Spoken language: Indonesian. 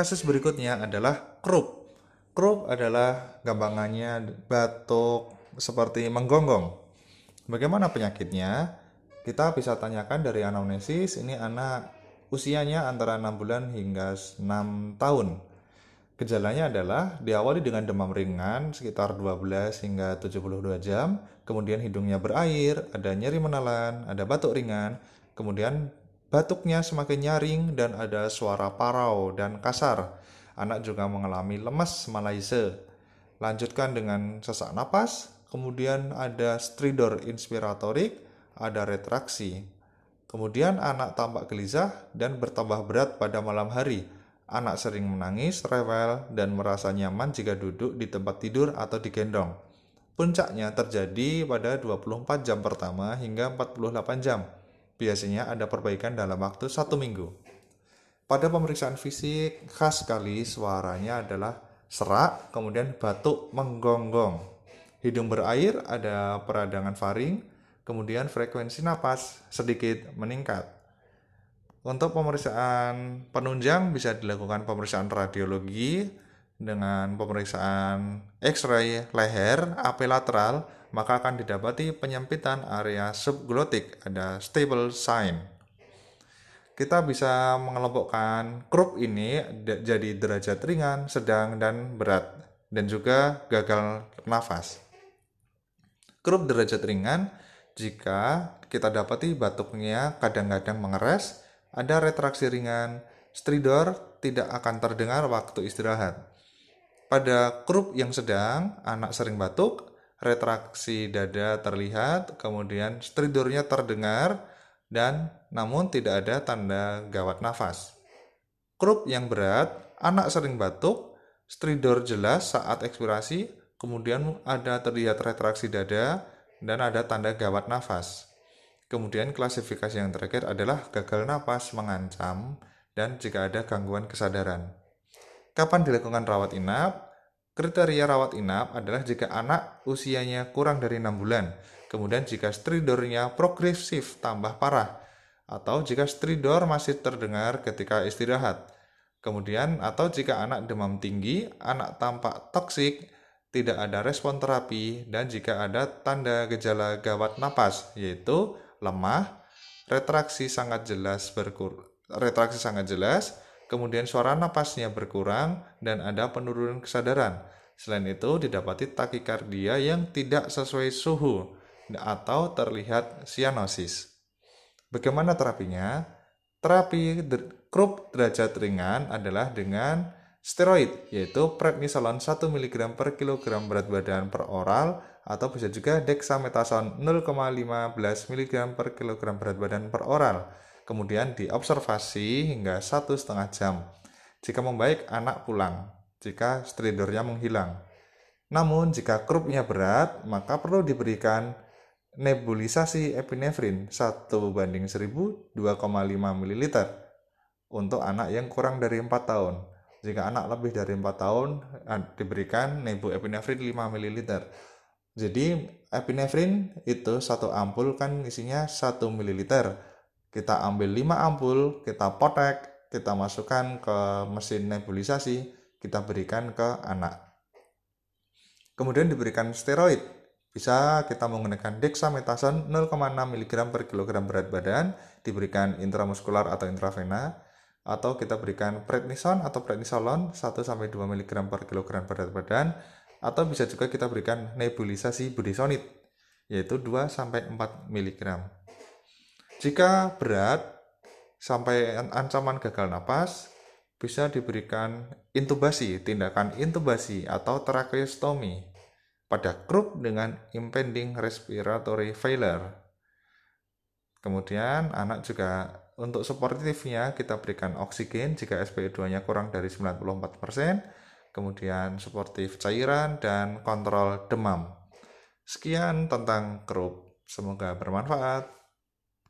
kasus berikutnya adalah krup. Krup adalah gampangannya batuk seperti menggonggong. Bagaimana penyakitnya? Kita bisa tanyakan dari anamnesis, ini anak usianya antara 6 bulan hingga 6 tahun. Gejalanya adalah diawali dengan demam ringan sekitar 12 hingga 72 jam, kemudian hidungnya berair, ada nyeri menelan, ada batuk ringan, kemudian Batuknya semakin nyaring dan ada suara parau dan kasar. Anak juga mengalami lemas malaise. Lanjutkan dengan sesak napas, kemudian ada stridor inspiratorik, ada retraksi. Kemudian anak tampak gelisah dan bertambah berat pada malam hari. Anak sering menangis, rewel, dan merasa nyaman jika duduk di tempat tidur atau digendong. Puncaknya terjadi pada 24 jam pertama hingga 48 jam biasanya ada perbaikan dalam waktu satu minggu. Pada pemeriksaan fisik, khas sekali suaranya adalah serak, kemudian batuk menggonggong. Hidung berair, ada peradangan faring, kemudian frekuensi napas sedikit meningkat. Untuk pemeriksaan penunjang bisa dilakukan pemeriksaan radiologi dengan pemeriksaan X-ray leher apilateral maka akan didapati penyempitan area subglotik, ada stable sign. Kita bisa mengelompokkan krup ini jadi derajat ringan, sedang, dan berat, dan juga gagal nafas. Krup derajat ringan jika kita dapati batuknya kadang-kadang mengeras, ada retraksi ringan, stridor tidak akan terdengar waktu istirahat. Pada krup yang sedang, anak sering batuk, retraksi dada terlihat, kemudian stridornya terdengar, dan namun tidak ada tanda gawat nafas. Krup yang berat, anak sering batuk, stridor jelas saat ekspirasi, kemudian ada terlihat retraksi dada, dan ada tanda gawat nafas. Kemudian klasifikasi yang terakhir adalah gagal nafas mengancam dan jika ada gangguan kesadaran. Kapan dilakukan rawat inap? Kriteria rawat inap adalah jika anak usianya kurang dari 6 bulan, kemudian jika stridornya progresif tambah parah, atau jika stridor masih terdengar ketika istirahat. Kemudian atau jika anak demam tinggi, anak tampak toksik, tidak ada respon terapi, dan jika ada tanda gejala gawat napas, yaitu lemah, retraksi sangat jelas berkur retraksi sangat jelas, kemudian suara napasnya berkurang, dan ada penurunan kesadaran. Selain itu, didapati takikardia yang tidak sesuai suhu atau terlihat sianosis. Bagaimana terapinya? Terapi krup derajat ringan adalah dengan steroid, yaitu prednisolon 1 mg per kilogram berat badan per oral atau bisa juga dexamethasone 0,15 mg per kilogram berat badan per oral kemudian diobservasi hingga satu setengah jam. Jika membaik, anak pulang. Jika stridornya menghilang. Namun, jika krupnya berat, maka perlu diberikan nebulisasi epinefrin 1 banding 1000 2,5 ml untuk anak yang kurang dari 4 tahun. Jika anak lebih dari 4 tahun, diberikan nebu epinefrin 5 ml. Jadi, epinefrin itu satu ampul kan isinya 1 ml kita ambil 5 ampul, kita potek, kita masukkan ke mesin nebulisasi, kita berikan ke anak. Kemudian diberikan steroid. Bisa kita menggunakan dexamethasone 0,6 mg per kilogram berat badan, diberikan intramuskular atau intravena, atau kita berikan prednison atau prednisolon 1-2 mg per kilogram berat badan, atau bisa juga kita berikan nebulisasi budesonide, yaitu 2-4 mg. Jika berat sampai ancaman gagal napas, bisa diberikan intubasi, tindakan intubasi atau tracheostomy pada grup dengan impending respiratory failure. Kemudian anak juga untuk suportifnya kita berikan oksigen jika SpO2-nya kurang dari 94%, kemudian suportif cairan dan kontrol demam. Sekian tentang grup. Semoga bermanfaat.